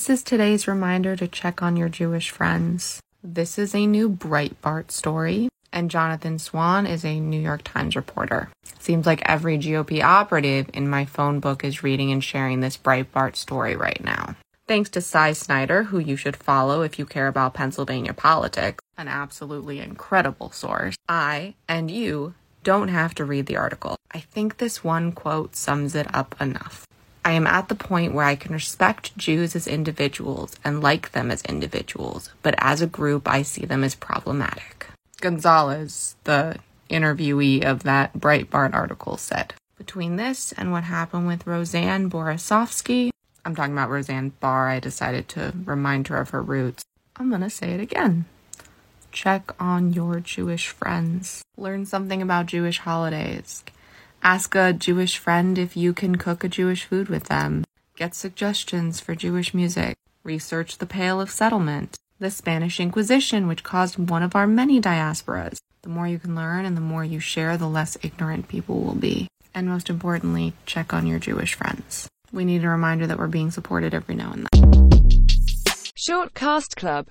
This is today's reminder to check on your Jewish friends. This is a new Breitbart story, and Jonathan Swan is a New York Times reporter. Seems like every GOP operative in my phone book is reading and sharing this Breitbart story right now. Thanks to Sy Snyder, who you should follow if you care about Pennsylvania politics, an absolutely incredible source, I and you don't have to read the article. I think this one quote sums it up enough. I am at the point where I can respect Jews as individuals and like them as individuals, but as a group, I see them as problematic. Gonzalez, the interviewee of that Breitbart article, said. Between this and what happened with Roseanne Borisovsky, I'm talking about Roseanne Barr, I decided to remind her of her roots. I'm gonna say it again. Check on your Jewish friends. Learn something about Jewish holidays. Ask a Jewish friend if you can cook a Jewish food with them. Get suggestions for Jewish music. Research the Pale of Settlement, the Spanish Inquisition, which caused one of our many diasporas. The more you can learn and the more you share, the less ignorant people will be. And most importantly, check on your Jewish friends. We need a reminder that we're being supported every now and then. Short Cast Club